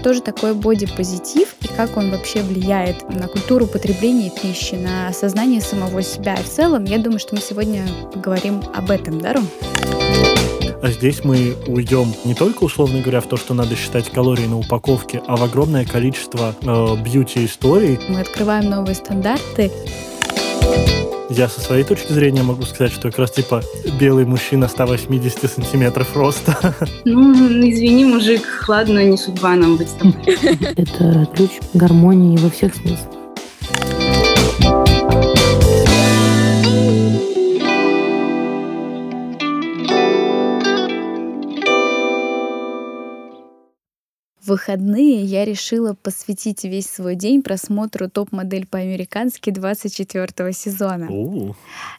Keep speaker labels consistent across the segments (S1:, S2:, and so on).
S1: что же такое бодипозитив и как он вообще влияет на культуру потребления пищи, на осознание самого себя. И в целом, я думаю, что мы сегодня поговорим об этом, да, Ром?
S2: А здесь мы уйдем не только, условно говоря, в то, что надо считать калории на упаковке, а в огромное количество э, бьюти-историй.
S1: Мы открываем новые стандарты.
S2: Я со своей точки зрения могу сказать, что как раз типа белый мужчина 180 сантиметров роста.
S3: Ну, извини, мужик, ладно, не судьба нам быть с тобой.
S4: Это ключ гармонии во всех смыслах.
S1: В выходные я решила посвятить весь свой день просмотру топ-модель по-американски 24 сезона.
S2: У,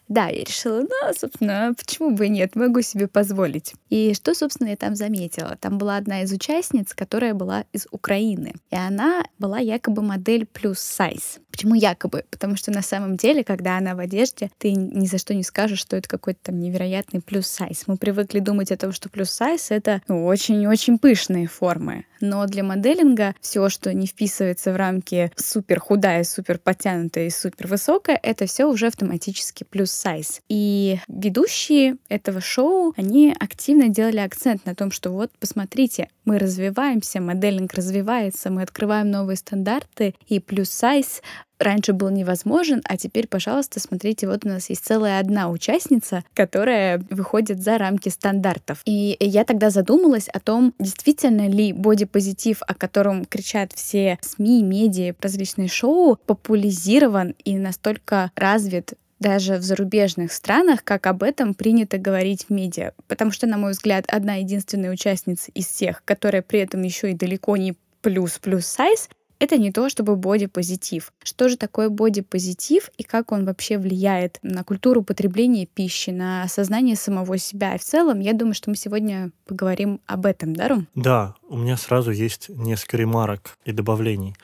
S1: Да, я решила, ну, собственно, почему бы и нет, могу себе позволить. И что, собственно, я там заметила? Там была одна из участниц, которая была из Украины. И она была якобы модель плюс сайз. Почему якобы? Потому что на самом деле, когда она в одежде, ты ни за что не скажешь, что это какой-то там невероятный плюс сайз. Мы привыкли думать о том, что плюс сайз — это ну, очень-очень пышные формы. Но для моделинга все, что не вписывается в рамки супер худая, супер подтянутая и супер высокая, это все уже автоматически плюс сайз. И ведущие этого шоу, они активно делали акцент на том, что вот, посмотрите, мы развиваемся, моделинг развивается, мы открываем новые стандарты, и плюс сайз раньше был невозможен, а теперь, пожалуйста, смотрите, вот у нас есть целая одна участница, которая выходит за рамки стандартов. И я тогда задумалась о том, действительно ли бодипозитив, о котором кричат все СМИ, медиа, различные шоу, популяризирован и настолько развит даже в зарубежных странах, как об этом принято говорить в медиа. Потому что, на мой взгляд, одна единственная участница из всех, которая при этом еще и далеко не плюс-плюс сайз, это не то чтобы бодипозитив. Что же такое бодипозитив и как он вообще влияет на культуру потребления пищи, на осознание самого себя. И в целом, я думаю, что мы сегодня поговорим об этом, да, Ром?
S2: Да, у меня сразу есть несколько ремарок и добавлений.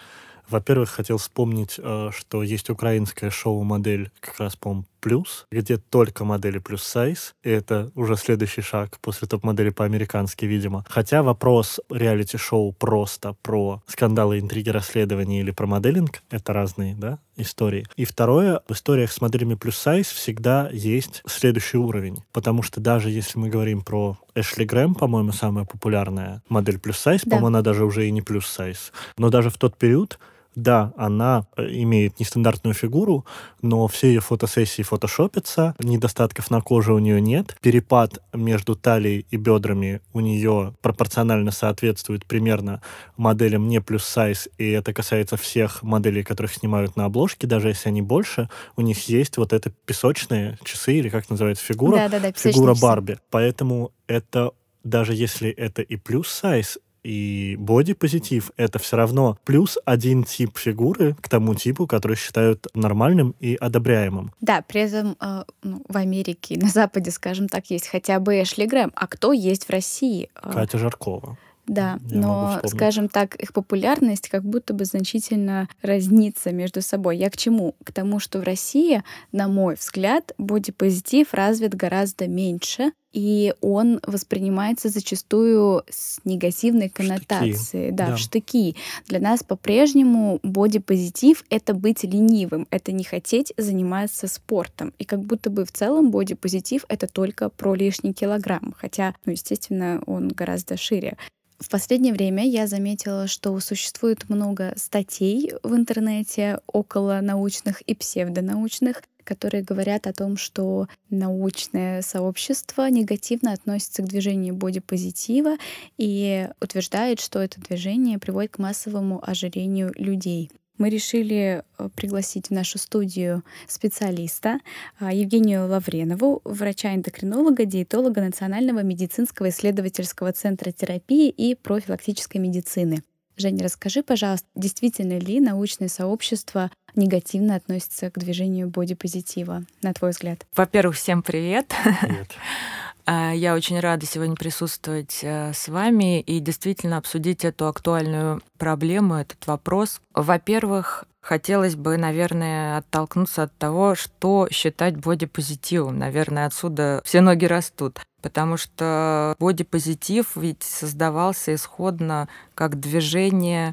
S2: Во-первых, хотел вспомнить, э, что есть украинская шоу-модель, как раз, по-моему, плюс, где только модели плюс сайз, и это уже следующий шаг после топ-модели по-американски, видимо. Хотя вопрос реалити-шоу просто про скандалы, интриги, расследования или про моделинг — это разные, да, истории. И второе, в историях с моделями плюс сайз всегда есть следующий уровень, потому что даже если мы говорим про Эшли Грэм, по-моему, самая популярная модель плюс сайз,
S1: Да.
S2: по-моему, она даже уже и не плюс сайз, но даже в тот период да, она э, имеет нестандартную фигуру, но все ее фотосессии фотошопятся, недостатков на коже у нее нет, перепад между талией и бедрами у нее пропорционально соответствует примерно моделям не плюс сайз, и это касается всех моделей, которых снимают на обложке, даже если они больше, у них есть вот это песочные часы, или как называется фигура,
S1: Да-да-да, песочные
S2: фигура
S1: часы.
S2: Барби. Поэтому это, даже если это и плюс сайз, и бодипозитив — это все равно плюс один тип фигуры к тому типу, который считают нормальным и одобряемым.
S1: Да, при этом э, ну, в Америке, на Западе, скажем так, есть хотя бы Эшли Грэм. А кто есть в России? Э,
S2: Катя Жаркова.
S1: Да,
S2: Я
S1: но, скажем так, их популярность как будто бы значительно разнится между собой. Я к чему? К тому, что в России, на мой взгляд, бодипозитив развит гораздо меньше, и он воспринимается зачастую с негативной коннотацией, да,
S2: да.
S1: в штыки. Для нас по-прежнему бодипозитив — это быть ленивым, это не хотеть заниматься спортом. И как будто бы в целом бодипозитив — это только про лишний килограмм, хотя, ну, естественно, он гораздо шире. В последнее время я заметила, что существует много статей в интернете около научных и псевдонаучных, которые говорят о том, что научное сообщество негативно относится к движению бодипозитива и утверждает, что это движение приводит к массовому ожирению людей. Мы решили э, пригласить в нашу студию специалиста а, Евгению Лавренову, врача-эндокринолога, диетолога Национального медицинского исследовательского центра терапии и профилактической медицины. Женя, расскажи, пожалуйста, действительно ли научное сообщество негативно относится к движению бодипозитива, на твой взгляд?
S5: Во-первых, всем привет.
S2: Привет.
S5: А, Я очень рада сегодня присутствовать э, с вами и действительно обсудить эту актуальную проблему, этот вопрос. Во-первых, хотелось бы, наверное, оттолкнуться от того, что считать бодипозитивом. Наверное, отсюда все ноги растут. потому что бодипозитив ведь создавался исходно как движение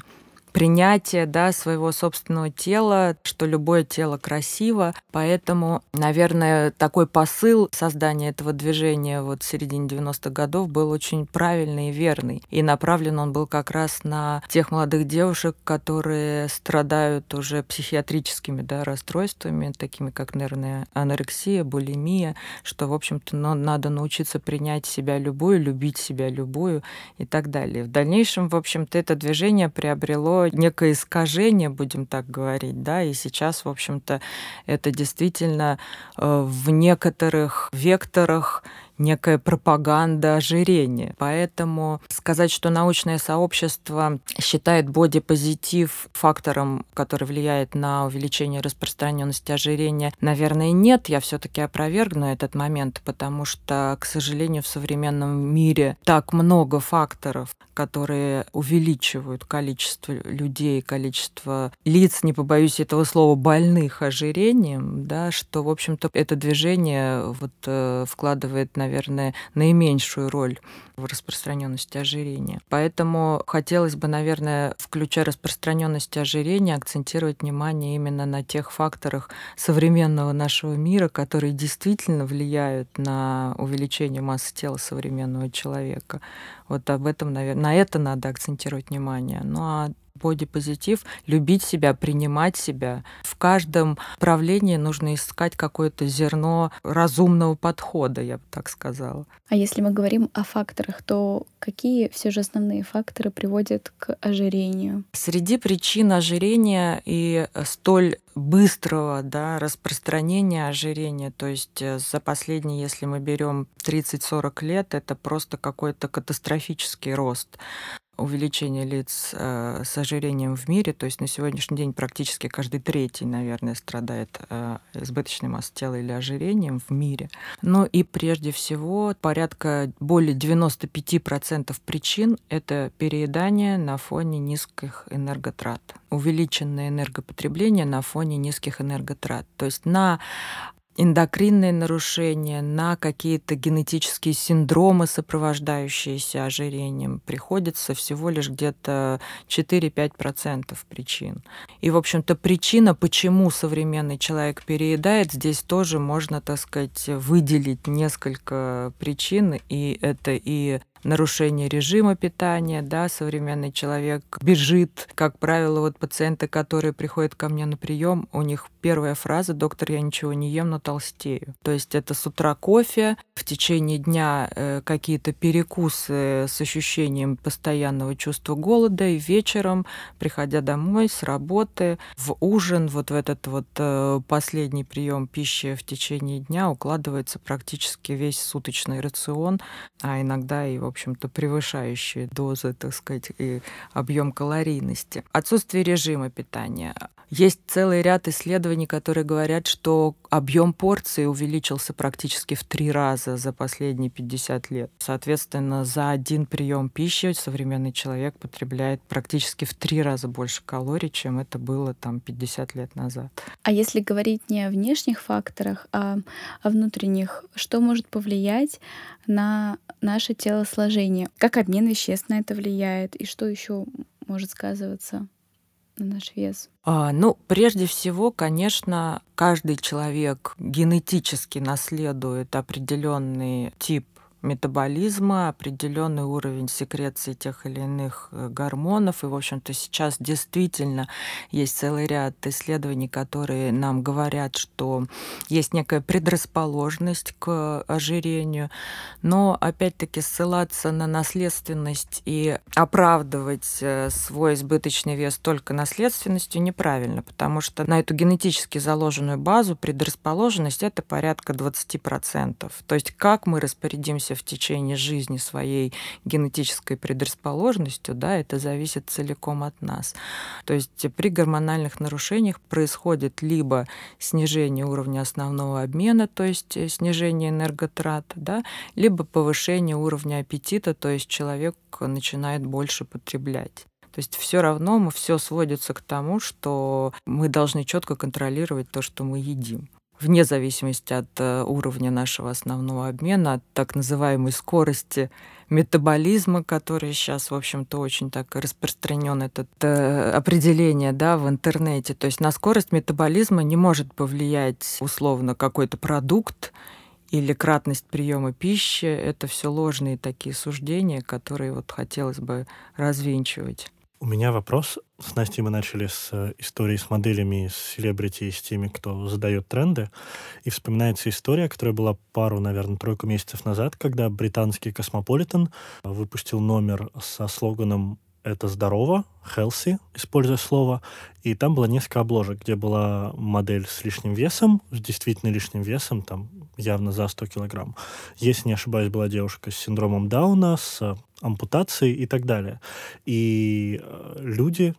S5: принятие да, своего собственного тела, что любое тело красиво. Поэтому, наверное, такой посыл создания этого движения вот в середине 90-х годов был очень правильный и верный. И направлен он был как раз на тех молодых девушек, которые страдают уже психиатрическими да, расстройствами, такими как нервная анорексия, булимия, что, в общем-то, надо научиться принять себя любую, любить себя любую и так далее. В дальнейшем, в общем-то, это движение приобрело некое искажение, будем так говорить, да, и сейчас, в общем-то, это действительно э, в некоторых векторах некая пропаганда ожирения. Поэтому сказать, что научное сообщество считает бодипозитив фактором, который влияет на увеличение распространенности ожирения, наверное, нет. Я все-таки опровергну этот момент, потому что, к сожалению, в современном мире так много факторов, которые увеличивают количество людей, количество лиц, не побоюсь этого слова, больных ожирением, да, что, в общем-то, это движение вот, э, вкладывает, наверное, наименьшую роль в распространенности ожирения. Поэтому хотелось бы, наверное, включая распространенность ожирения, акцентировать внимание именно на тех факторах современного нашего мира, которые действительно влияют на увеличение массы тела современного человека. Вот об этом, наверное, на это надо акцентировать внимание. Ну а бодипозитив, любить себя, принимать себя. В каждом правлении нужно искать какое-то зерно разумного подхода, я бы так сказала.
S1: А если мы говорим о факторах, то какие все же основные факторы приводят к ожирению?
S5: Среди причин ожирения и столь быстрого да, распространения ожирения, то есть э, за последние, если мы берем 30-40 лет, это просто какой-то катастрофический рост увеличение лиц э, с ожирением в мире. То есть на сегодняшний день практически каждый третий, наверное, страдает э, избыточной массой тела или ожирением в мире. Но и прежде всего порядка более 95% причин — это переедание на фоне низких энерготрат. Увеличенное энергопотребление на фоне низких энерготрат. То есть на эндокринные нарушения, на какие-то генетические синдромы, сопровождающиеся ожирением, приходится всего лишь где-то 4-5% причин. И, в общем-то, причина, почему современный человек переедает, здесь тоже можно, так сказать, выделить несколько причин, и это и нарушение режима питания, да, современный человек бежит. Как правило, вот пациенты, которые приходят ко мне на прием, у них первая фраза «доктор, я ничего не ем, но толстею». То есть это с утра кофе, в течение дня э, какие-то перекусы с ощущением постоянного чувства голода, и вечером, приходя домой с работы, в ужин, вот в этот вот э, последний прием пищи в течение дня укладывается практически весь суточный рацион, а иногда и, в общем-то, превышающие дозы, так сказать, и объем калорийности. Отсутствие режима питания. Есть целый ряд исследований, которые говорят, что объем порции увеличился практически в три раза за последние 50 лет. Соответственно, за один прием пищи современный человек потребляет практически в три раза больше калорий, чем это было там 50 лет назад.
S1: А если говорить не о внешних факторах, а о внутренних, что может повлиять на наше телосложение? Как обмен веществ на это влияет? И что еще может сказываться? на наш вес?
S5: А, ну, прежде всего, конечно, каждый человек генетически наследует определенный тип метаболизма, определенный уровень секреции тех или иных э, гормонов. И, в общем-то, сейчас действительно есть целый ряд исследований, которые нам говорят, что есть некая предрасположенность к ожирению. Но, опять-таки, ссылаться на наследственность и оправдывать э, свой избыточный вес только наследственностью неправильно, потому что на эту генетически заложенную базу предрасположенность это порядка 20%. То есть как мы распорядимся в течение жизни своей генетической предрасположенностью, да, это зависит целиком от нас. То есть при гормональных нарушениях происходит либо снижение уровня основного обмена, то есть э, снижение энерготрат, да, либо повышение уровня аппетита, то есть человек начинает больше потреблять. То есть все равно мы все сводится к тому, что мы должны четко контролировать то, что мы едим. Вне зависимости от э, уровня нашего основного обмена, от так называемой скорости метаболизма, который сейчас, в общем-то, очень так распространен, это э, определение да, в интернете. То есть на скорость метаболизма не может повлиять условно какой-то продукт или кратность приема пищи. Это все ложные такие суждения, которые вот хотелось бы развенчивать.
S2: У меня вопрос. С Настей мы начали с э, истории с моделями, с селебрити, с теми, кто задает тренды. И вспоминается история, которая была пару, наверное, тройку месяцев назад, когда британский Космополитен выпустил номер со слоганом это здорово, healthy, используя слово. И там было несколько обложек, где была модель с лишним весом, с действительно лишним весом, там явно за 100 килограмм. Если не ошибаюсь, была девушка с синдромом Дауна, с ампутацией и так далее. И э, люди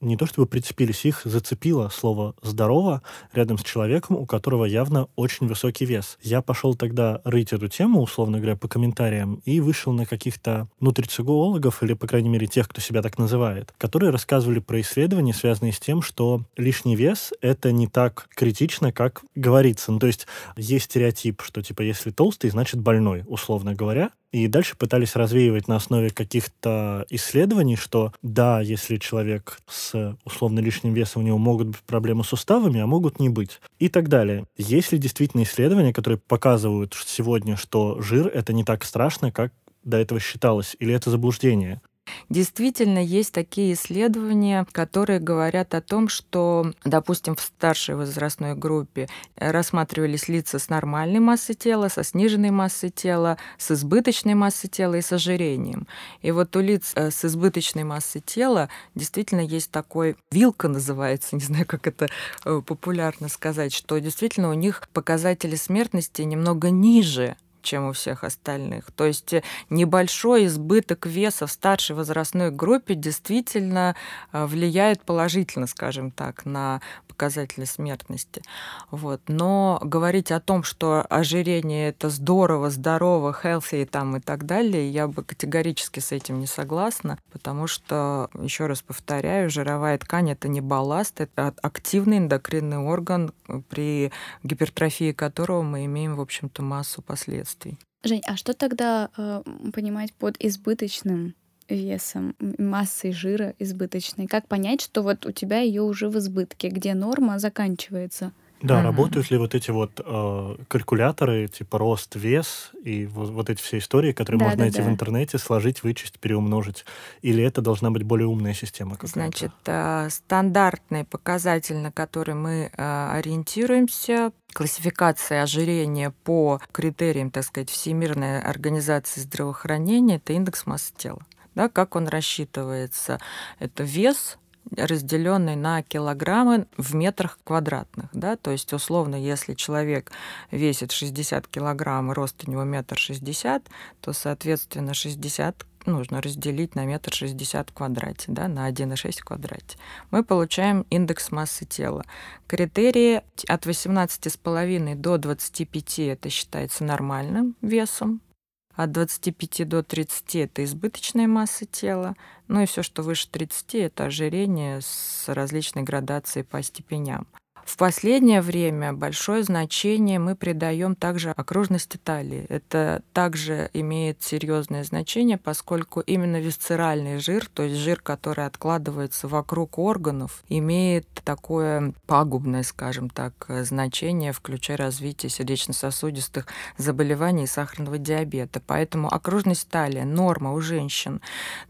S2: не то чтобы прицепились, их зацепило слово «здорово» рядом с человеком, у которого явно очень высокий вес. Я пошел тогда рыть эту тему, условно говоря, по комментариям, и вышел на каких-то нутрицигологов, или, по крайней мере, тех, кто себя так называет, которые рассказывали про исследования, связанные с тем, что лишний вес — это не так критично, как говорится. Ну, то есть есть стереотип, что, типа, если толстый, значит больной, условно говоря, и дальше пытались развеивать на основе каких-то исследований, что да, если человек с условно лишним весом, у него могут быть проблемы с суставами, а могут не быть. И так далее. Есть ли действительно исследования, которые показывают сегодня, что жир — это не так страшно, как до этого считалось, или это заблуждение?
S5: Действительно, есть такие исследования, которые говорят о том, что, допустим, в старшей возрастной группе рассматривались лица с нормальной массой тела, со сниженной массой тела, с избыточной массой тела и с ожирением. И вот у лиц э, с избыточной массой тела действительно есть такой вилка называется, не знаю, как это э, популярно сказать, что действительно у них показатели смертности немного ниже чем у всех остальных. То есть э, небольшой избыток веса в старшей возрастной группе действительно э, влияет положительно, скажем так, на показатели смертности. Вот. Но говорить о том, что ожирение это здорово, здорово, healthy там и так далее, я бы категорически с этим не согласна, потому что, еще раз повторяю, жировая ткань это не балласт, это активный эндокринный орган, при гипертрофии которого мы имеем, в общем-то, массу последствий.
S1: Жень, а что тогда э, понимать под избыточным весом, массой жира избыточной? Как понять, что вот у тебя ее уже в избытке, где норма заканчивается?
S2: Да, mm-hmm. работают ли вот эти вот э, калькуляторы, типа рост, вес и вот, вот эти все истории, которые да, можно да, найти да. в интернете, сложить, вычесть, переумножить? Или это должна быть более умная система какая-то?
S5: Значит, э, стандартный показатель, на который мы э, ориентируемся, классификация ожирения по критериям, так сказать, Всемирной организации здравоохранения, это индекс массы тела. Да, как он рассчитывается? Это вес разделенный на килограммы в метрах квадратных. Да? То есть, условно, если человек весит 60 килограмм, рост у него метр шестьдесят, то, соответственно, 60 нужно разделить на метр шестьдесят в квадрате, да, на 1,6 в квадрате. Мы получаем индекс массы тела. Критерии от 18,5 до 25 это считается нормальным весом от 25 до 30 это избыточная масса тела, ну и все, что выше 30 это ожирение с различной градацией по степеням. В последнее время большое значение мы придаем также окружности талии. Это также имеет серьезное значение, поскольку именно висцеральный жир, то есть жир, который откладывается вокруг органов, имеет такое пагубное, скажем так, значение, включая развитие сердечно-сосудистых заболеваний и сахарного диабета. Поэтому окружность талии, норма у женщин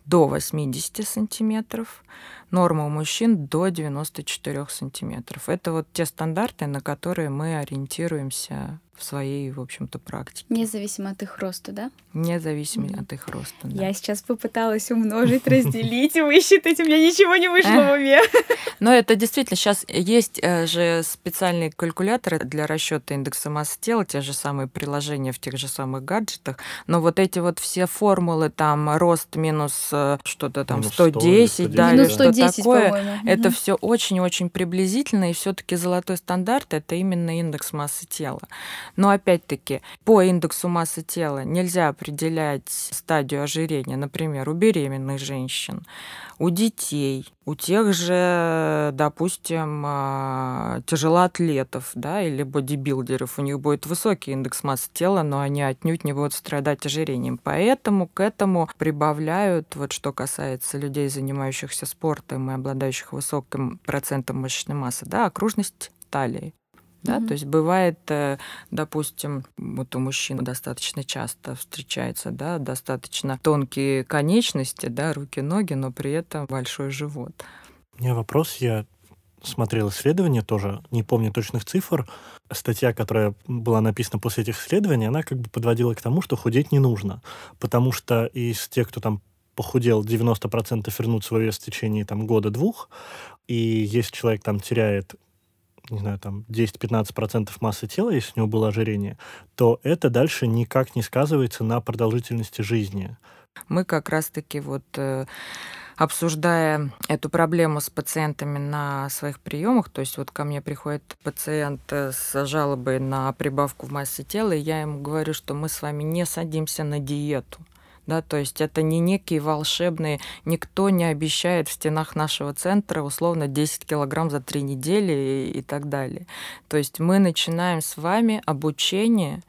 S5: до 80 сантиметров, норма у мужчин до 94 сантиметров. Это вот те стандарты, на которые мы ориентируемся в своей, в общем-то, практике.
S1: Независимо от их роста, да?
S5: Независимо mm-hmm. от их роста, да.
S1: Я сейчас попыталась умножить, разделить, высчитать, у меня ничего не вышло в уме.
S5: Но это действительно сейчас есть э, же специальные калькуляторы для расчета индекса массы тела, те же самые приложения в тех же самых гаджетах, но вот эти вот все формулы, там, рост минус э, что-то там 110, да, или что такое, это все очень-очень приблизительно, и все таки золотой стандарт — это именно индекс массы тела. Но опять-таки, по индексу массы тела нельзя определять стадию ожирения, например, у беременных женщин, у детей, у тех же, допустим, а, тяжелоатлетов да, или бодибилдеров. У них будет высокий индекс массы тела, но они отнюдь не будут страдать ожирением. Поэтому к этому прибавляют, вот что касается людей, занимающихся спортом и обладающих высоким процентом мышечной массы, да, окружность талии. Да, mm-hmm. То есть бывает, э, допустим, вот у мужчин достаточно часто встречается, да, достаточно тонкие конечности, да, руки, ноги, но при этом большой живот.
S2: У меня вопрос, я смотрел исследования тоже, не помню точных цифр. Статья, которая была написана после этих исследований, она как бы подводила к тому, что худеть не нужно, потому что из тех, кто там похудел, 90% вернут свой вес в течение там, года-двух, и если человек там теряет не знаю, там 10-15% массы тела, если у него было ожирение, то это дальше никак не сказывается на продолжительности жизни.
S5: Мы как раз-таки вот э, обсуждая эту проблему с пациентами на своих приемах, то есть вот ко мне приходит пациент э, с жалобой на прибавку в массе тела, и я ему говорю, что мы с вами не садимся на диету да, то есть это не некие волшебные, никто не обещает в стенах нашего центра условно 10 килограмм за три недели и, и так далее. То есть мы начинаем с вами обучение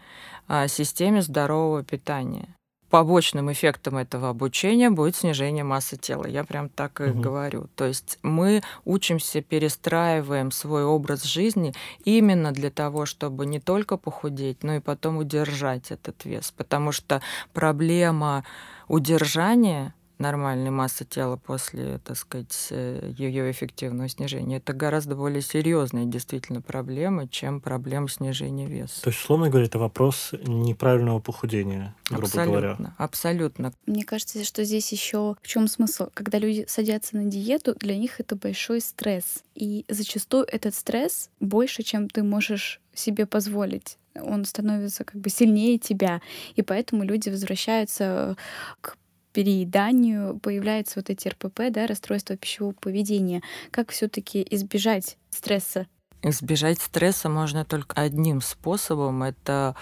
S5: а, системе здорового питания побочным эффектом этого обучения будет снижение массы тела. Я прям так и угу. говорю. То есть мы учимся, перестраиваем свой образ жизни именно для того, чтобы не только похудеть, но и потом удержать этот вес. Потому что проблема удержания нормальной массы тела после, так сказать, э, ее эффективного снижения. Это гораздо более серьезная действительно проблема, чем проблема снижения веса.
S2: То есть, условно говоря, это вопрос неправильного похудения, грубо
S5: абсолютно,
S2: говоря.
S5: Абсолютно.
S1: Мне кажется, что здесь еще в чем смысл? Когда люди садятся на диету, для них это большой стресс. И зачастую этот стресс больше, чем ты можешь себе позволить он становится как бы сильнее тебя, и поэтому люди возвращаются к перееданию появляются вот эти РПП, да, расстройства пищевого поведения. Как все-таки избежать стресса?
S5: Избежать стресса можно только одним способом. Это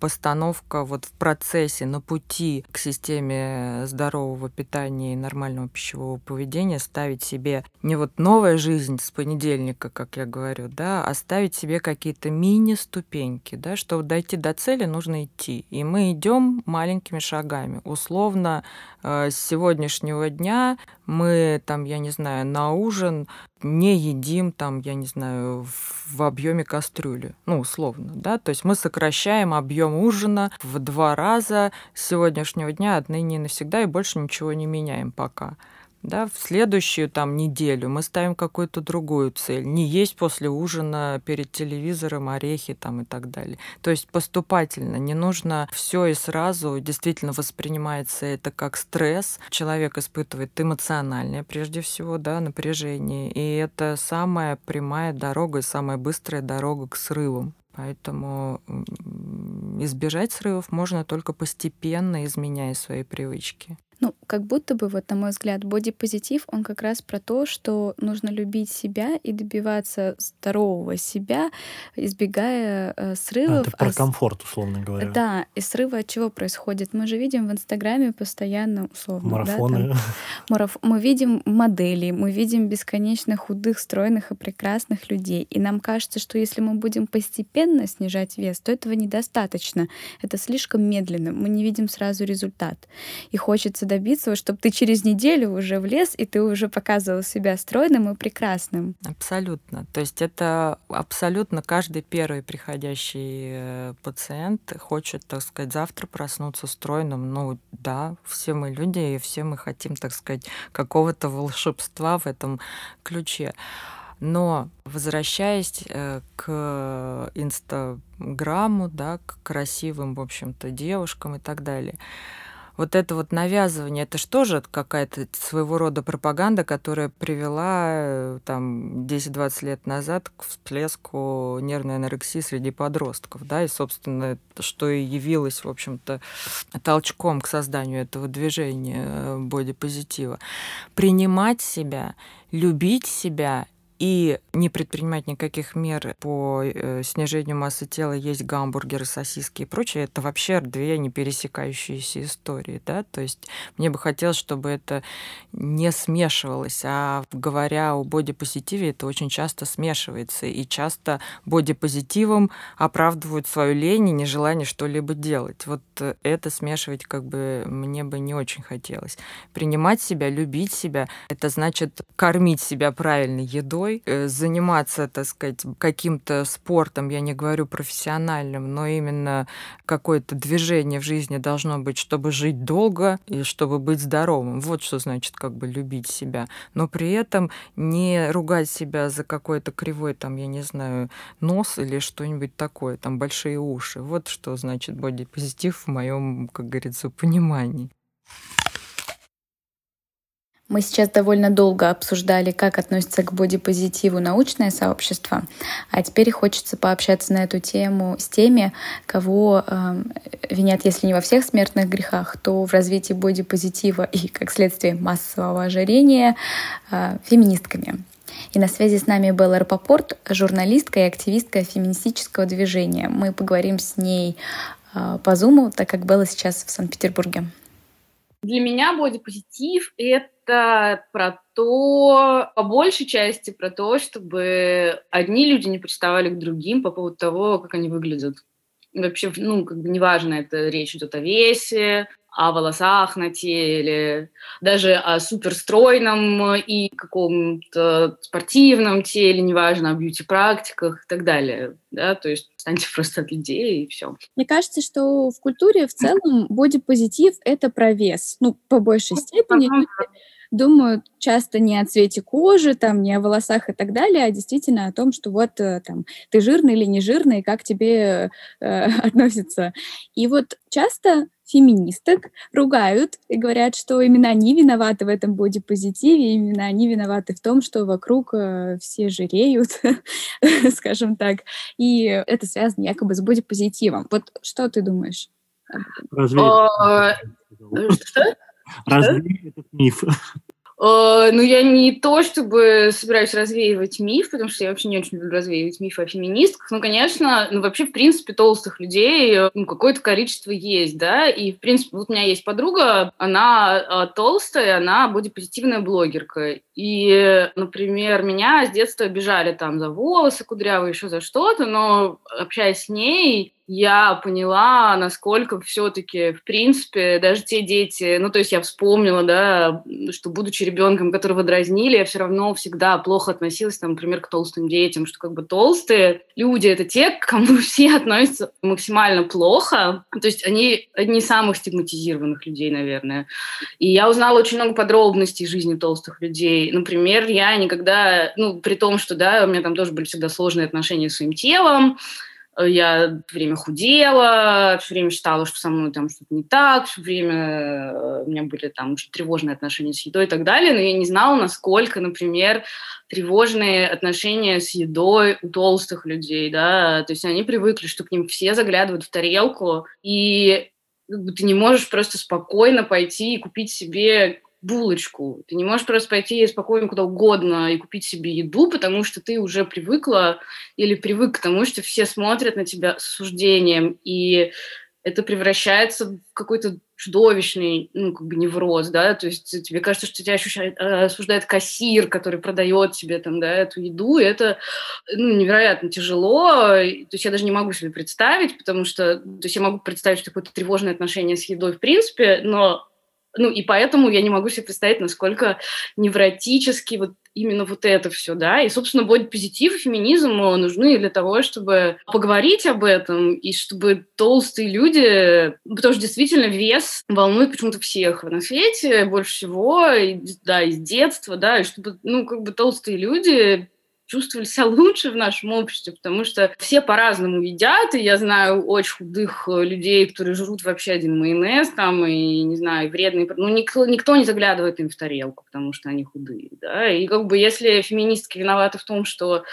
S5: постановка вот в процессе, на пути к системе здорового питания и нормального пищевого поведения ставить себе не вот новая жизнь с понедельника, как я говорю, да, а ставить себе какие-то мини-ступеньки, да, чтобы дойти до цели, нужно идти. И мы идем маленькими шагами. Условно, э, с сегодняшнего дня мы там, я не знаю, на ужин не едим там, я не знаю, в объеме кастрюли, ну, условно, да, то есть мы сокращаем объем ужина в два раза с сегодняшнего дня отныне и навсегда и больше ничего не меняем пока да, в следующую там неделю мы ставим какую-то другую цель. Не есть после ужина перед телевизором орехи там и так далее. То есть поступательно, не нужно все и сразу. Действительно воспринимается это как стресс. Человек испытывает эмоциональное, прежде всего, да, напряжение. И это самая прямая дорога и самая быстрая дорога к срывам. Поэтому избежать срывов можно только постепенно, изменяя свои привычки.
S1: Ну, как будто бы, вот на мой взгляд, бодипозитив, он как раз про то, что нужно любить себя и добиваться здорового себя, избегая э, срывов.
S2: это про а комфорт, условно говоря.
S1: Да, и срывы от чего происходят? Мы же видим в Инстаграме постоянно, условно,
S2: Марафоны.
S1: Да, там, мараф... Мы видим модели, мы видим бесконечно худых, стройных и прекрасных людей. И нам кажется, что если мы будем постепенно снижать вес, то этого недостаточно. Это слишком медленно. Мы не видим сразу результат. И хочется добиться, чтобы ты через неделю уже влез, и ты уже показывал себя стройным и прекрасным.
S5: Абсолютно. То есть это абсолютно каждый первый приходящий э, пациент хочет, так сказать, завтра проснуться стройным. Ну да, все мы люди, и все мы хотим, так сказать, какого-то волшебства в этом ключе. Но возвращаясь э, к инстаграмму, да, к красивым, в общем-то, девушкам и так далее, вот это вот навязывание, это что же какая-то своего рода пропаганда, которая привела э, там 10-20 лет назад к всплеску нервной анорексии среди подростков, да, и, собственно, что и явилось, в общем-то, толчком к созданию этого движения э, бодипозитива. Принимать себя, любить себя и не предпринимать никаких мер по э, снижению массы тела, есть гамбургеры, сосиски и прочее, это вообще две не пересекающиеся истории, да, то есть мне бы хотелось, чтобы это не смешивалось, а говоря о бодипозитиве, это очень часто смешивается, и часто бодипозитивом оправдывают свою лень и нежелание что-либо делать. Вот э, это смешивать как бы мне бы не очень хотелось. Принимать себя, любить себя, это значит кормить себя правильной едой, э, заниматься, так сказать, каким-то спортом, я не говорю профессиональным, но именно какое-то движение в жизни должно быть, чтобы жить долго и чтобы быть здоровым. Вот что значит как бы любить себя. Но при этом не ругать себя за какой-то кривой, там, я не знаю, нос или что-нибудь такое, там, большие уши. Вот что значит бодипозитив в моем, как говорится, понимании.
S1: Мы сейчас довольно долго обсуждали, как относится к бодипозитиву научное сообщество, а теперь хочется пообщаться на эту тему с теми, кого э, винят, если не во всех смертных грехах, то в развитии бодипозитива и, как следствие, массового ожирения э, феминистками. И на связи с нами Белла Рапопорт, журналистка и активистка феминистического движения. Мы поговорим с ней э, по Зуму, так как Белла сейчас в Санкт-Петербурге.
S3: Для меня бодипозитив — это про то, по большей части, про то, чтобы одни люди не приставали к другим по поводу того, как они выглядят. Вообще, ну, как бы неважно, это речь идет о весе, о волосах на теле, даже о суперстройном и каком-то спортивном теле, неважно, о бьюти-практиках и так далее. Да? То есть станьте просто от людей и все.
S6: Мне кажется, что в культуре в целом бодипозитив — это про вес. Ну, по большей степени думают часто не о цвете кожи, там, не о волосах и так далее, а действительно о том, что вот э, там ты жирный или не жирный, как тебе э, относится. И вот часто феминисток ругают и говорят, что именно они виноваты в этом бодипозитиве, именно они виноваты в том, что вокруг э, все жиреют, скажем так, и это связано якобы с бодипозитивом. Вот что ты думаешь?
S2: Разве... А, что? Разве этот миф?
S3: Э, ну, я не то, чтобы собираюсь развеивать миф, потому что я вообще не очень люблю развеивать миф о феминистках. Ну, конечно, ну, вообще, в принципе, толстых людей э, ну, какое-то количество есть, да, и, в принципе, вот у меня есть подруга, она э, толстая, она бодипозитивная блогерка, и, например, меня с детства обижали там за волосы кудрявые, еще за что-то, но общаясь с ней, я поняла, насколько все-таки, в принципе, даже те дети, ну, то есть я вспомнила, да, что, будучи ребенком, которого дразнили, я все равно всегда плохо относилась, там, например, к толстым детям, что как бы толстые люди — это те, к кому все относятся максимально плохо, то есть они одни из самых стигматизированных людей, наверное. И я узнала очень много подробностей жизни толстых людей. Например, я никогда, ну, при том, что, да, у меня там тоже были всегда сложные отношения с своим телом, я все время худела, все время считала, что со мной там что-то не так, все время э, у меня были там очень тревожные отношения с едой и так далее, но я не знала, насколько, например, тревожные отношения с едой у толстых людей, да, то есть они привыкли, что к ним все заглядывают в тарелку, и ты не можешь просто спокойно пойти и купить себе булочку. Ты не можешь просто пойти спокойно куда угодно и купить себе еду, потому что ты уже привыкла или привык к тому, что все смотрят на тебя с осуждением, и это превращается в какой-то чудовищный, ну, как бы невроз, да, то есть тебе кажется, что тебя ощущает, э, осуждает кассир, который продает тебе там, да, эту еду, и это, ну, невероятно тяжело, то есть я даже не могу себе представить, потому что, то есть я могу представить, что какое-то тревожное отношение с едой в принципе, но ну, и поэтому я не могу себе представить, насколько невротически вот именно вот это все, да, и, собственно, бодипозитив и феминизм нужны для того, чтобы поговорить об этом, и чтобы толстые люди, потому что действительно вес волнует почему-то всех на свете больше всего, и, да, из детства, да, и чтобы, ну, как бы толстые люди чувствовали себя лучше в нашем обществе, потому что все по-разному едят, и я знаю очень худых э, людей, которые жрут вообще один майонез там, и, не знаю, вредные... Ну, никто, никто не заглядывает им в тарелку, потому что они худые, да, и как бы если феминистки виноваты в том, что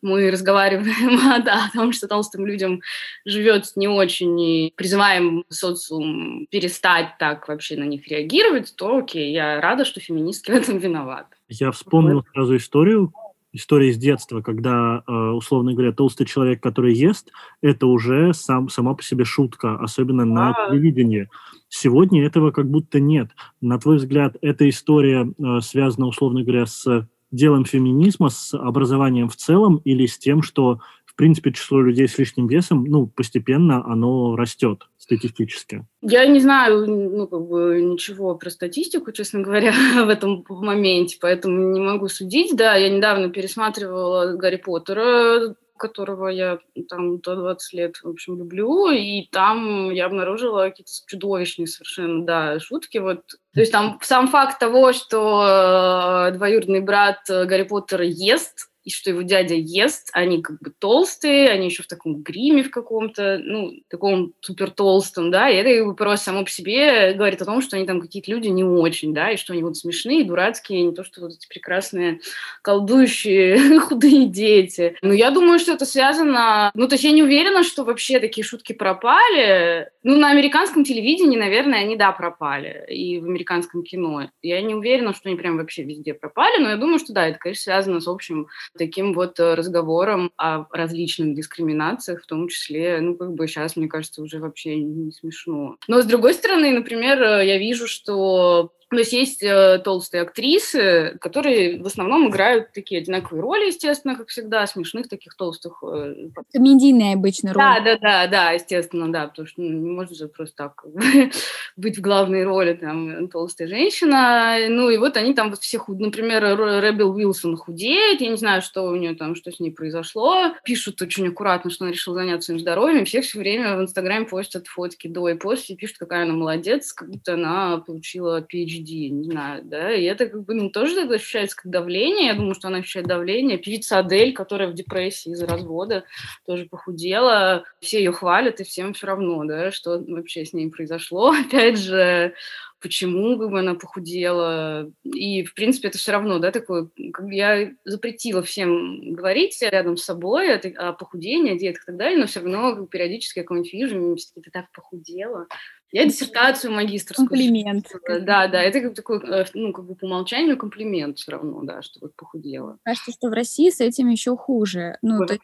S3: мы разговариваем да, о том, что толстым людям живет не очень, и призываем социум перестать так вообще на них реагировать, то окей, я рада, что феминистки в этом виноваты.
S2: Я вспомнил сразу историю, история из детства, когда, э, условно говоря, толстый человек, который ест, это уже сам, сама по себе шутка, особенно на телевидении. Сегодня этого как будто нет. На твой взгляд, эта история э, связана, условно говоря, с делом феминизма, с образованием в целом или с тем, что, в принципе, число людей с лишним весом, ну, постепенно оно растет статистически?
S3: Я не знаю, ну, как бы ничего про статистику, честно говоря, в этом моменте, поэтому не могу судить. Да, я недавно пересматривала Гарри Поттера, которого я там до 20 лет, в общем, люблю, и там я обнаружила какие-то чудовищные совершенно, да, шутки. Вот. То есть там сам факт того, что э, двоюродный брат Гарри Поттера ест, и что его дядя ест, они как бы толстые, они еще в таком гриме в каком-то, ну, таком супер толстом, да, и это просто само по себе говорит о том, что они там какие-то люди не очень, да, и что они вот смешные, дурацкие, не то, что вот эти прекрасные колдующие худые дети. Но я думаю, что это связано, ну, то есть я не уверена, что вообще такие шутки пропали. Ну, на американском телевидении, наверное, они, да, пропали, и в американском кино. Я не уверена, что они прям вообще везде пропали, но я думаю, что да, это, конечно, связано с общим таким вот э, разговором о различных дискриминациях, в том числе, ну, как бы сейчас, мне кажется, уже вообще не смешно. Но, с другой стороны, например, э, я вижу, что то есть есть э, толстые актрисы, которые в основном играют такие одинаковые роли, естественно, как всегда, смешных таких толстых. Э,
S1: Комедийные обычно роли.
S3: Да, да, да, да, естественно, да, потому что ну, не может же просто так быть в главной роли там толстая женщина. Ну и вот они там вот все худ, например, Ребел Уилсон худеет, я не знаю, что у нее там, что с ней произошло. Пишут очень аккуратно, что она решила заняться своим здоровьем, всех все время в Инстаграме постят фотки до и после, пишут, какая она молодец, как будто она получила PhD PhD, не знаю, да, и это как бы, ну, тоже ощущается как давление, я думаю, что она ощущает давление. Певица Адель, которая в депрессии из-за развода, тоже похудела, все ее хвалят, и всем все равно, да, что вообще с ней произошло. Опять же, почему как бы, она похудела. И, в принципе, это все равно, да, такое, как я запретила всем говорить рядом с собой о, похудении, о диетах и так далее, но все равно периодически я кого-нибудь вижу, ты так похудела. Я диссертацию магистрскую.
S1: Комплимент.
S3: Да, да, это как такой, э, ну, как бы по умолчанию комплимент все равно, да, что вот похудела.
S1: Кажется, что в России с этим еще хуже. Ну, то,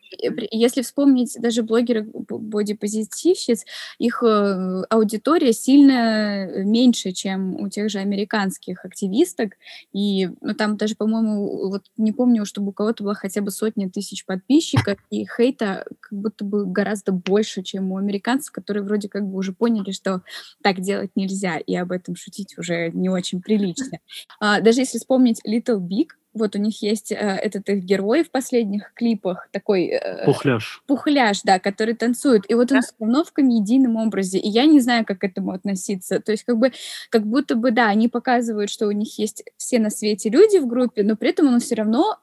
S1: если вспомнить даже блогеры бодипозитивщиц, их э, аудитория сильно меньше, чем у тех же американских активисток. И ну, там даже, по-моему, вот не помню, чтобы у кого-то было хотя бы сотни тысяч подписчиков, и хейта как будто бы гораздо больше, чем у американцев, которые вроде как бы уже поняли, что так делать нельзя, и об этом шутить уже не очень прилично. А, даже если вспомнить Little Big, вот у них есть э, этот их герой в последних клипах, такой...
S2: Э, пухляш.
S1: Пухляш, да, который танцует. И вот он все равно в комедийном образе. И я не знаю, как к этому относиться. То есть как бы, как будто бы, да, они показывают, что у них есть все на свете люди в группе, но при этом он все равно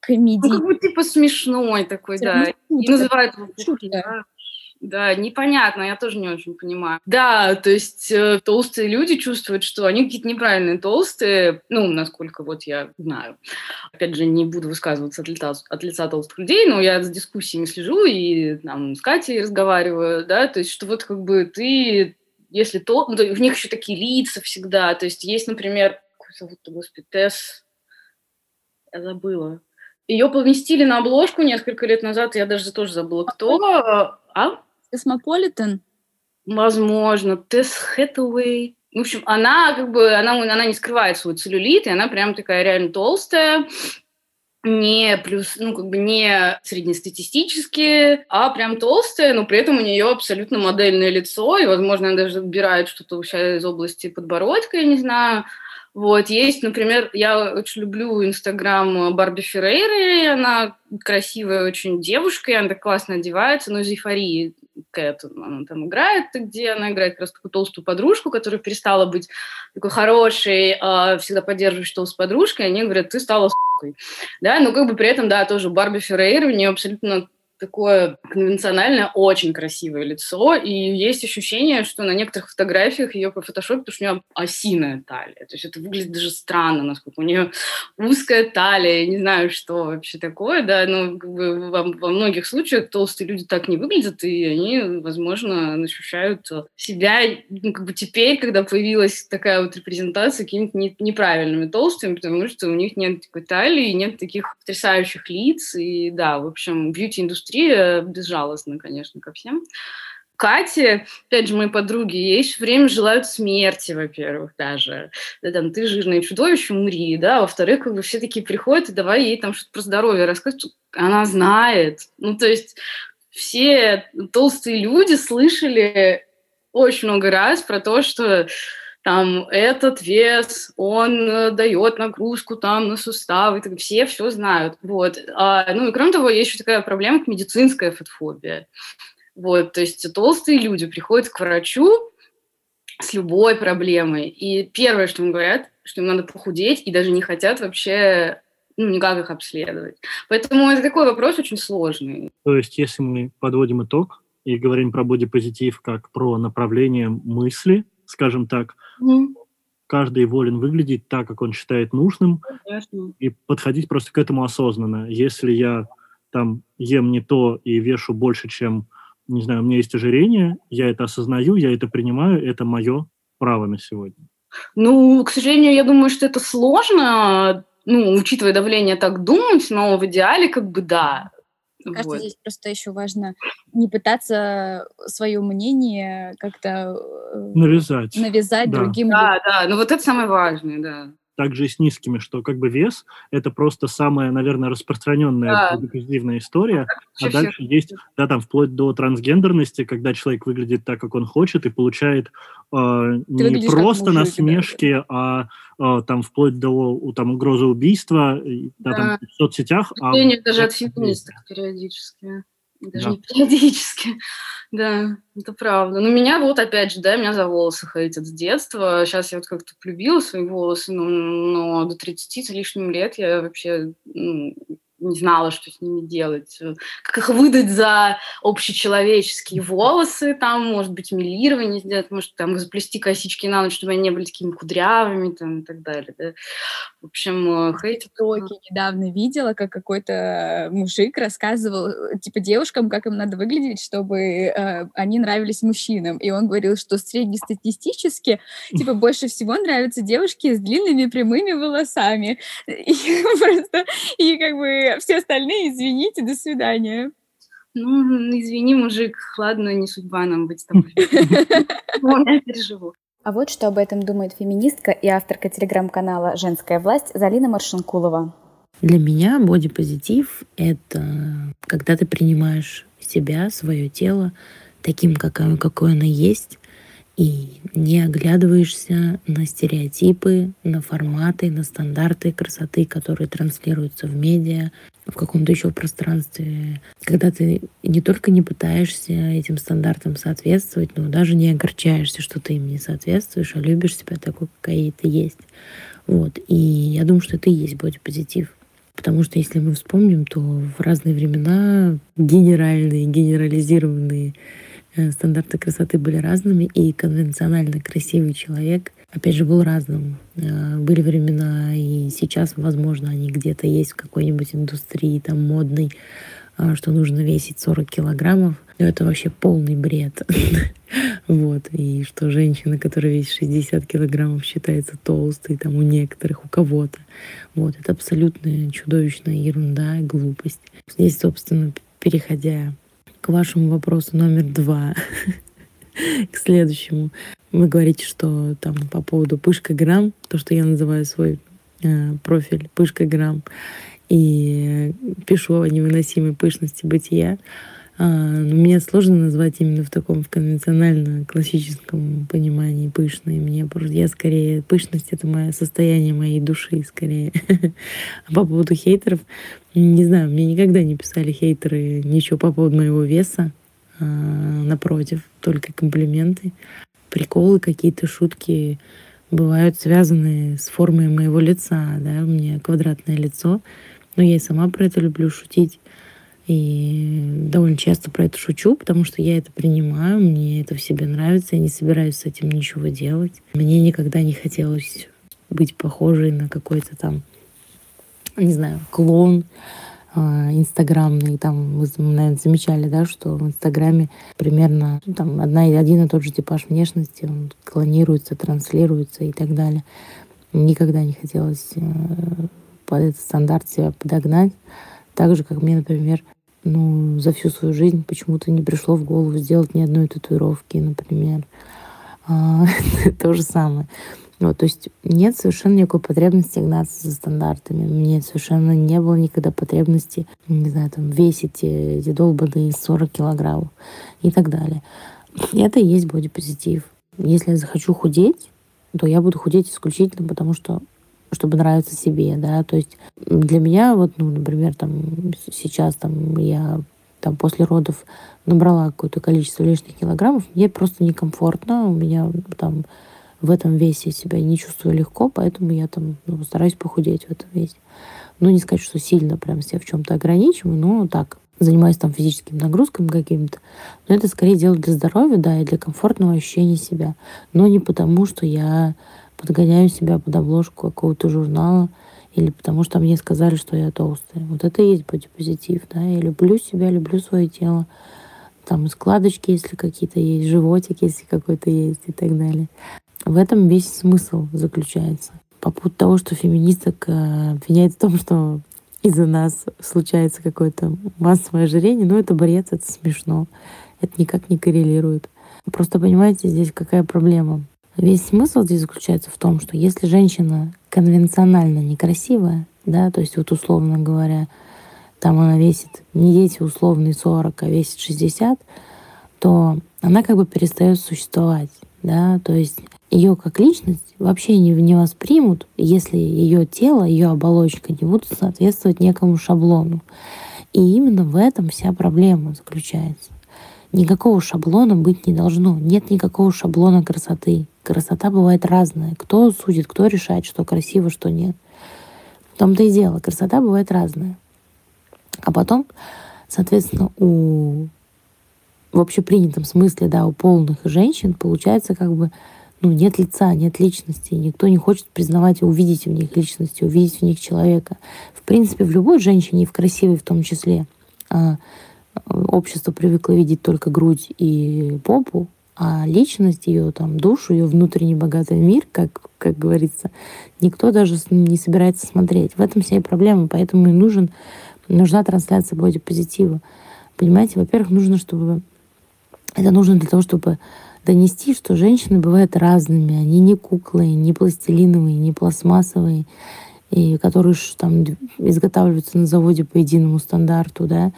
S1: комедийный. Ну,
S3: как бы типа смешной такой, все да. И называют его пухляш. Да, непонятно, я тоже не очень понимаю. Да, то есть э, толстые люди чувствуют, что они какие-то неправильные толстые, ну, насколько вот я знаю. Опять же, не буду высказываться от лица, от лица толстых людей, но я с дискуссиями слежу и там с Катей разговариваю, да, то есть что вот как бы ты, если то, ну, в них еще такие лица всегда, то есть есть, например, как зовут господи, Тесс, я забыла. Ее поместили на обложку несколько лет назад, я даже тоже забыла, кто. А?
S1: Космополитен?
S3: Возможно. Тесс Хэтэуэй. В общем, она как бы, она, она не скрывает свой целлюлит, и она прям такая реально толстая, не плюс, ну, как бы не среднестатистически, а прям толстая, но при этом у нее абсолютно модельное лицо, и, возможно, она даже убирает что-то из области подбородка, я не знаю. Вот, есть, например, я очень люблю Инстаграм Барби Феррейры, она красивая очень девушка, и она так классно одевается, но из эйфории Кэт, она там играет, где она играет как раз такую толстую подружку, которая перестала быть такой хорошей, а всегда поддерживающей толстой подружкой, они говорят, ты стала с***кой. Да, но как бы при этом, да, тоже Барби Феррейра, у нее абсолютно такое конвенциональное, очень красивое лицо, и есть ощущение, что на некоторых фотографиях ее по фотошопе, потому что у нее осиная талия. То есть это выглядит даже странно, насколько у нее узкая талия, я не знаю, что вообще такое, да, но как бы во, во многих случаях толстые люди так не выглядят, и они, возможно, ощущают себя, ну, как бы теперь, когда появилась такая вот репрезентация, какими-то не, неправильными толстыми, потому что у них нет такой талии, нет таких потрясающих лиц, и да, в общем, бьюти-индустрия безжалостна, конечно, ко всем. Кате, опять же, мои подруги, ей все время желают смерти, во-первых, даже. Да, там, ты жирное чудовище, умри, да. Во-вторых, как бы все такие приходят, и давай ей там что-то про здоровье рассказывать. Она знает. Ну, то есть все толстые люди слышали очень много раз про то, что там этот вес, он э, дает нагрузку там на суставы, так, все все знают. Вот. А, ну и кроме того, есть еще такая проблема, как медицинская фотофобия. Вот, то есть толстые люди приходят к врачу с любой проблемой, и первое, что им говорят, что им надо похудеть, и даже не хотят вообще ну, никак их обследовать. Поэтому это такой вопрос очень сложный.
S2: То есть, если мы подводим итог и говорим про бодипозитив как про направление мысли, скажем так, mm. каждый волен выглядеть так, как он считает нужным, Конечно. и подходить просто к этому осознанно. Если я там ем не то и вешу больше, чем, не знаю, у меня есть ожирение, я это осознаю, я это принимаю, это мое право на сегодня.
S3: Ну, к сожалению, я думаю, что это сложно, ну, учитывая давление, так думать, но в идеале как бы да.
S6: Мне кажется, вот. здесь просто еще важно не пытаться свое мнение как-то
S2: э, навязать,
S6: навязать да. другим
S3: да, людям. Да, да, ну вот это самое важное, да
S2: также и с низкими, что как бы вес – это просто самая, наверное, распространенная да. история, а дальше есть, да, там, вплоть до трансгендерности, когда человек выглядит так, как он хочет, и получает э, не просто мужик, насмешки, да. а э, там вплоть до там, угрозы убийства, да, да. Там, в соцсетях.
S3: А, даже от феминисток периодически. Даже да. не периодически. Да, это правда. Но меня вот, опять же, да, меня за волосы хейтят с детства. Сейчас я вот как-то полюбила свои волосы, но, но до 30 с лишним лет я вообще ну, не знала, что с ними делать. Как их выдать за общечеловеческие волосы, там, может быть, милирование сделать, может, там, заплести косички на ночь, чтобы они не были такими кудрявыми, там, и так далее, да. В общем, э, хейт...
S6: Токи недавно видела, как какой-то мужик рассказывал, типа, девушкам, как им надо выглядеть, чтобы э, они нравились мужчинам. И он говорил, что среднестатистически, типа, больше всего нравятся девушки с длинными прямыми волосами. И просто, и как бы все остальные, извините, до свидания.
S3: Ну, извини, мужик, ладно, не судьба нам быть с тобой. Я
S1: переживу. А вот что об этом думает феминистка и авторка телеграм-канала «Женская власть» Залина Маршинкулова.
S4: Для меня бодипозитив — это когда ты принимаешь себя, свое тело таким, какое, какое оно есть, и не оглядываешься на стереотипы, на форматы, на стандарты красоты, которые транслируются в медиа, в каком-то еще пространстве, когда ты не только не пытаешься этим стандартам соответствовать, но даже не огорчаешься, что ты им не соответствуешь, а любишь себя такой, какая ты есть. Вот. И я думаю, что это и есть бодипозитив. Потому что если мы вспомним, то в разные времена генеральные, генерализированные стандарты красоты были разными, и конвенционально красивый человек, опять же, был разным. Э, были времена, и сейчас, возможно, они где-то есть в какой-нибудь индустрии там модной, э, что нужно весить 40 килограммов. Но это вообще полный бред. вот. И что женщина, которая весит 60 килограммов, считается толстой там у некоторых, у кого-то. Вот. Это абсолютная чудовищная ерунда и глупость. Здесь, собственно, переходя к вашему вопросу номер два, к следующему. Вы говорите, что там по поводу пышка грамм, то, что я называю свой э, профиль пышка грамм, и пишу о невыносимой пышности бытия. А, но мне сложно назвать именно в таком в конвенционально классическом понимании пышной. Мне просто я скорее пышность это мое состояние моей души скорее. А по поводу хейтеров, не знаю, мне никогда не писали хейтеры ничего по поводу моего веса. А, напротив, только комплименты, приколы, какие-то шутки бывают связаны с формой моего лица. Да? У меня квадратное лицо, но я и сама про это люблю шутить. И довольно часто про это шучу, потому что я это принимаю, мне это в себе нравится, я не собираюсь с этим ничего делать. Мне никогда не хотелось быть похожей на какой-то там, не знаю, клон а, инстаграмный. Там вы, наверное, замечали, да, что в Инстаграме примерно ну, там одна, и один и тот же типаж внешности, он клонируется, транслируется и так далее. Никогда не хотелось э, под этот стандарт себя подогнать. Так же, как мне, например, ну, за всю свою жизнь почему-то не пришло в голову сделать ни одной татуировки, например. А, то же самое. Вот, то есть нет совершенно никакой потребности гнаться за стандартами. Мне совершенно не было никогда потребности, не знаю, там, весить эти долбанные 40 килограммов и так далее. Это и есть бодипозитив. Если я захочу худеть, то я буду худеть исключительно потому, что чтобы нравиться себе, да, то есть для меня вот, ну, например, там сейчас там я там после родов набрала какое-то количество лишних килограммов, мне просто некомфортно, у меня там в этом весе себя не чувствую легко, поэтому я там ну, стараюсь похудеть в этом весе. Ну, не сказать, что сильно прям себя в чем-то ограничиваю, но так, занимаюсь там физическим нагрузками какими-то. Но это скорее делаю для здоровья, да, и для комфортного ощущения себя. Но не потому, что я подгоняю себя под обложку какого-то журнала, или потому что мне сказали, что я толстая. Вот это и есть бодипозитив, да. Я люблю себя, люблю свое тело. Там складочки, если какие-то есть, животик, если какой-то есть и так далее. В этом весь смысл заключается. По поводу того, что феминисток э, обвиняет в том, что из-за нас случается какое-то массовое ожирение, ну это бред, это смешно. Это никак не коррелирует. Просто понимаете, здесь какая проблема. Весь смысл здесь заключается в том, что если женщина конвенционально некрасивая, да, то есть вот условно говоря, там она весит не эти условные 40, а весит 60, то она как бы перестает существовать, да, то есть ее как личность вообще не, не воспримут, если ее тело, ее оболочка не будут соответствовать некому шаблону. И именно в этом вся проблема заключается. Никакого шаблона быть не должно. Нет никакого шаблона красоты. Красота бывает разная. Кто судит, кто решает, что красиво, что нет. В том-то и дело. Красота бывает разная. А потом, соответственно, у в общепринятом смысле, да, у полных женщин получается как бы ну, нет лица, нет личности. Никто не хочет признавать и увидеть в них личности, увидеть в них человека. В принципе, в любой женщине, и в красивой в том числе, а, общество привыкло видеть только грудь и попу, а личность ее, там, душу, ее внутренний богатый мир, как, как говорится, никто даже не собирается смотреть. В этом вся и проблема. Поэтому и нужен, нужна трансляция бодипозитива. Понимаете, во-первых, нужно, чтобы... Это нужно для того, чтобы донести, что женщины бывают разными. Они не куклы, не пластилиновые, не пластмассовые, и которые там изготавливаются на заводе по единому стандарту, да.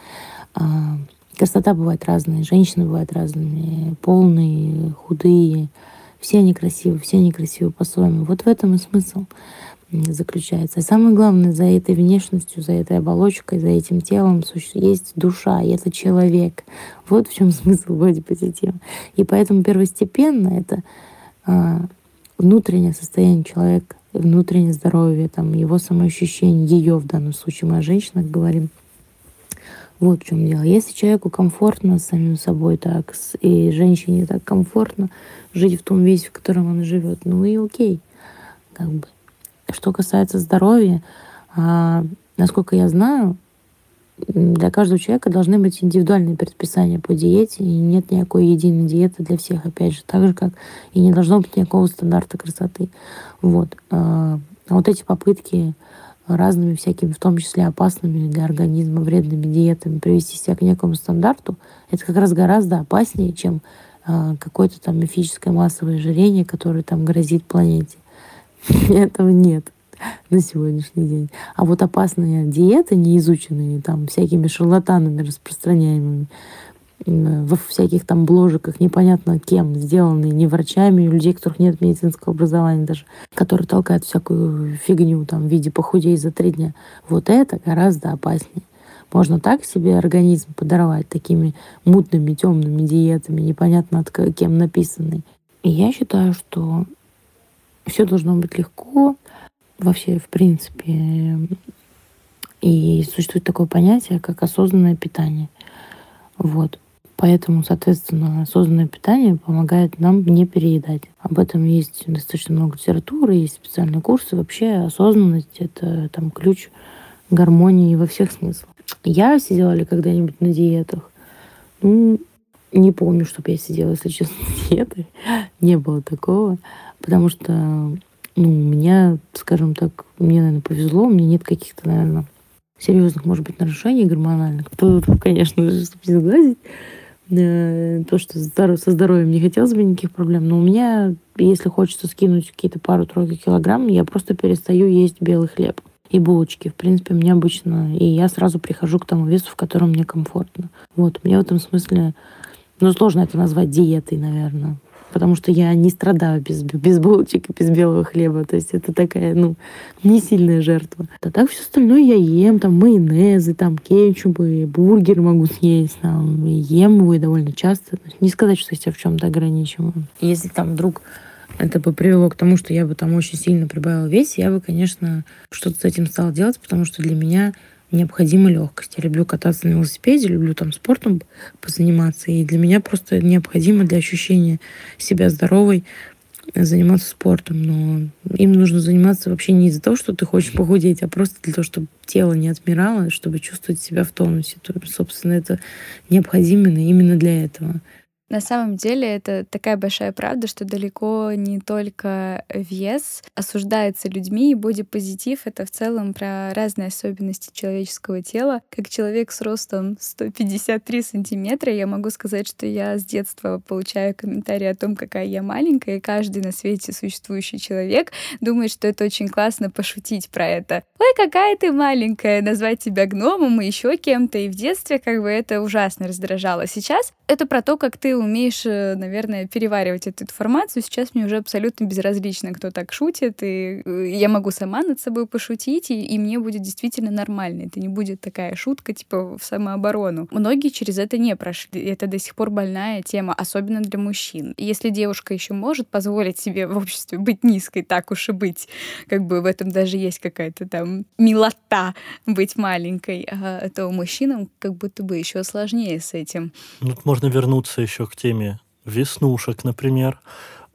S4: А, красота бывает разная, женщины бывают разными, полные, худые. Все они красивы, все они красивы по-своему. Вот в этом и смысл заключается. А самое главное, за этой внешностью, за этой оболочкой, за этим телом есть душа, и это человек. Вот в чем смысл бодипозитива. И поэтому первостепенно это а, внутреннее состояние человека, внутреннее здоровье, там, его самоощущение, ее в данном случае, мы о женщинах говорим. Вот в чем дело. Если человеку комфортно с самим собой так, и женщине так комфортно жить в том весе, в котором она живет, ну и окей. Как бы. Что касается здоровья, а, насколько я знаю, для каждого человека должны быть индивидуальные предписания по диете, и нет никакой единой диеты для всех, опять же, так же, как и не должно быть никакого стандарта красоты. Вот. А вот эти попытки разными всякими, в том числе опасными для организма, вредными диетами привести себя к некому стандарту, это как раз гораздо опаснее, чем а, какое-то там мифическое массовое ожирение, которое там грозит планете. Этого нет на сегодняшний день. А вот опасные диеты, неизученные там всякими шарлатанами распространяемыми, во всяких там бложиках, непонятно кем, сделанные не врачами, людей, которых нет медицинского образования даже, которые толкают всякую фигню там в виде похудей за три дня. Вот это гораздо опаснее. Можно так себе организм подорвать такими мутными, темными диетами, непонятно от кем написанные. И я считаю, что все должно быть легко. Вообще, в принципе, И существует такое понятие, как осознанное питание. Вот. Поэтому, соответственно, осознанное питание помогает нам не переедать. Об этом есть достаточно много литературы, есть специальные курсы. Вообще осознанность — это там ключ гармонии во всех смыслах. Я сидела ли когда-нибудь на диетах? Ну, не помню, чтобы я сидела, если честно, на диеты. Не было такого. Потому что, ну, у меня, скажем так, мне, наверное, повезло. У меня нет каких-то, наверное, серьезных, может быть, нарушений гормональных. Тут, конечно же, чтобы не сглазить. Э, то, что со здоровьем не хотелось бы никаких проблем. Но у меня, если хочется скинуть какие-то пару-тройку килограмм, я просто перестаю есть белый хлеб и булочки. В принципе, мне обычно... И я сразу прихожу к тому весу, в котором мне комфортно. Вот. Мне в этом смысле... Ну, сложно это назвать диетой, наверное потому что я не страдаю без, без булочек и без белого хлеба. То есть это такая, ну, не сильная жертва. А так все остальное я ем, там, майонезы, там, кетчупы, бургеры могу съесть, там, ем его и довольно часто. Не сказать, что я себя в чем-то ограничиваю. Если там вдруг это бы привело к тому, что я бы там очень сильно прибавила вес, я бы, конечно, что-то с этим стала делать, потому что для меня необходима легкость. Я люблю кататься на велосипеде, люблю там спортом позаниматься. И для меня просто необходимо для ощущения себя здоровой заниматься спортом. Но им нужно заниматься вообще не из-за того, что ты хочешь похудеть, а просто для того, чтобы тело не отмирало, чтобы чувствовать себя в тонусе. То, собственно, это необходимо именно для этого.
S1: На самом деле это такая большая правда, что далеко не только вес осуждается людьми, и бодипозитив — это в целом про разные особенности человеческого тела. Как человек с ростом 153 сантиметра, я могу сказать, что я с детства получаю комментарии о том, какая я маленькая, и каждый на свете существующий человек думает, что это очень классно пошутить про это. Ой, какая ты маленькая, назвать тебя гномом и еще кем-то. И в детстве как бы это ужасно раздражало. Сейчас это про то, как ты умеешь, э, наверное, переваривать эту информацию. Сейчас мне уже абсолютно безразлично, кто так шутит, и э, я могу сама над собой пошутить, и, и мне будет действительно нормально. Это не будет такая шутка, типа, в самооборону. Многие через это не прошли. Это до сих пор больная тема, особенно для мужчин. Если девушка еще может позволить себе в обществе быть низкой, так уж и быть, как бы в этом даже есть какая-то там милота быть маленькой, а, то мужчинам как будто бы еще сложнее с этим.
S2: Ну, можно вернуться еще к теме веснушек, например,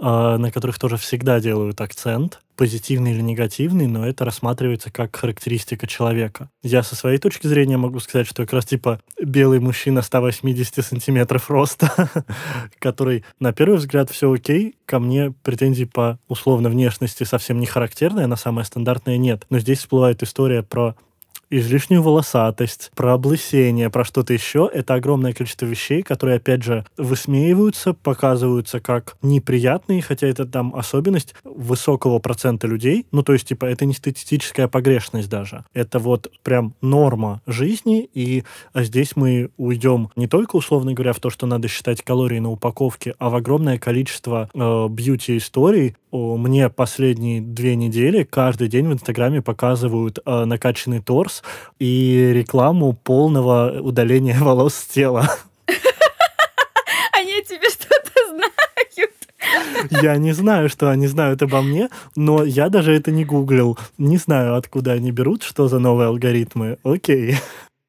S2: а, на которых тоже всегда делают акцент, позитивный или негативный, но это рассматривается как характеристика человека. Я со своей точки зрения могу сказать, что как раз типа белый мужчина 180 сантиметров роста, который на первый взгляд все окей, ко мне претензий по условно внешности совсем не характерная, на самое стандартное нет. Но здесь всплывает история про излишнюю волосатость, про облысение, про что-то еще. Это огромное количество вещей, которые, опять же, высмеиваются, показываются как неприятные, хотя это там особенность высокого процента людей. Ну, то есть, типа, это не статистическая погрешность даже. Это вот прям норма жизни, и здесь мы уйдем не только, условно говоря, в то, что надо считать калории на упаковке, а в огромное количество э, бьюти-историй. Мне последние две недели каждый день в Инстаграме показывают э, накачанный торс, и рекламу полного удаления волос с тела.
S1: Они тебе что-то знают.
S2: Я не знаю, что они знают обо мне, но я даже это не гуглил. Не знаю, откуда они берут, что за новые алгоритмы. Окей.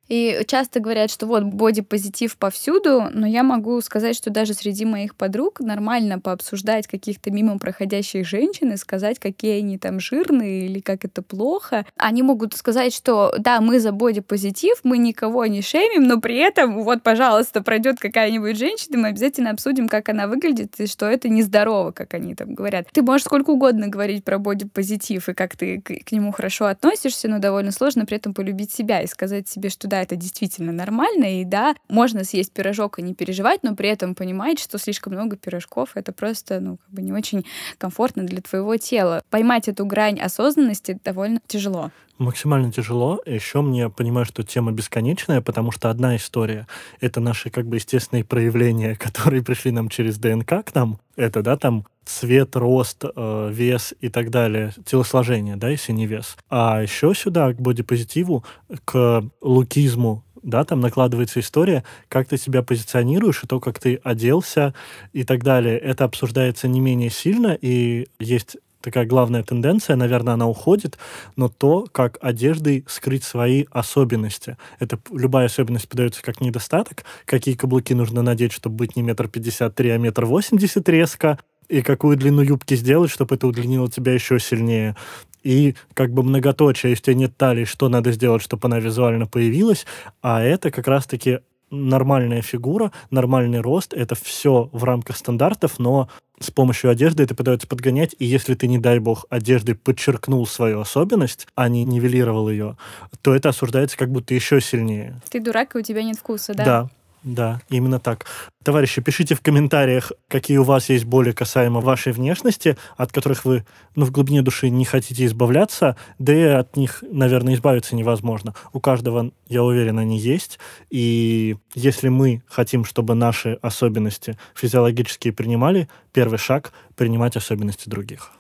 S1: И часто говорят, что вот бодипозитив повсюду, но я могу сказать, что даже среди моих подруг нормально пообсуждать каких-то мимо проходящих женщин и сказать, какие они там жирные или как это плохо. Они могут сказать, что да, мы за бодипозитив, мы никого не шеймим, но при этом вот, пожалуйста, пройдет какая-нибудь женщина, мы обязательно обсудим, как она выглядит и что это нездорово, как они там говорят. Ты можешь сколько угодно говорить про бодипозитив и как ты к, нему хорошо относишься, но довольно сложно при этом полюбить себя и сказать себе, что да, это действительно нормально, и да, можно съесть пирожок и не переживать, но при этом понимать, что слишком много пирожков — это просто, ну, как бы не очень комфортно для твоего тела. Поймать эту грань осознанности довольно тяжело.
S2: Максимально тяжело. Еще мне понимаю, что тема бесконечная, потому что одна история — это наши как бы естественные проявления, которые пришли нам через ДНК к нам. Это, да, там цвет, рост, э, вес и так далее, телосложение, да, если не вес. А еще сюда, к бодипозитиву, к лукизму, да, там накладывается история, как ты себя позиционируешь, и то, как ты оделся и так далее. Это обсуждается не менее сильно, и есть такая главная тенденция, наверное, она уходит, но то, как одеждой скрыть свои особенности. Это любая особенность подается как недостаток, какие каблуки нужно надеть, чтобы быть не метр пятьдесят три, а метр восемьдесят резко, и какую длину юбки сделать, чтобы это удлинило тебя еще сильнее. И как бы многоточие, если у тебя нет талии, что надо сделать, чтобы она визуально появилась, а это как раз-таки нормальная фигура, нормальный рост, это все в рамках стандартов, но с помощью одежды это пытаются подгонять, и если ты, не дай бог, одеждой подчеркнул свою особенность, а не нивелировал ее, то это осуждается как будто еще сильнее.
S1: Ты дурак, и у тебя нет вкуса, да?
S2: Да, да, именно так. Товарищи, пишите в комментариях, какие у вас есть боли касаемо вашей внешности, от которых вы, ну, в глубине души не хотите избавляться, да и от них, наверное, избавиться невозможно. У каждого, я уверен, они есть. И если мы хотим, чтобы наши особенности физиологические принимали, первый шаг — принимать особенности других.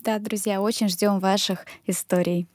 S1: Да, друзья, очень ждем ваших историй.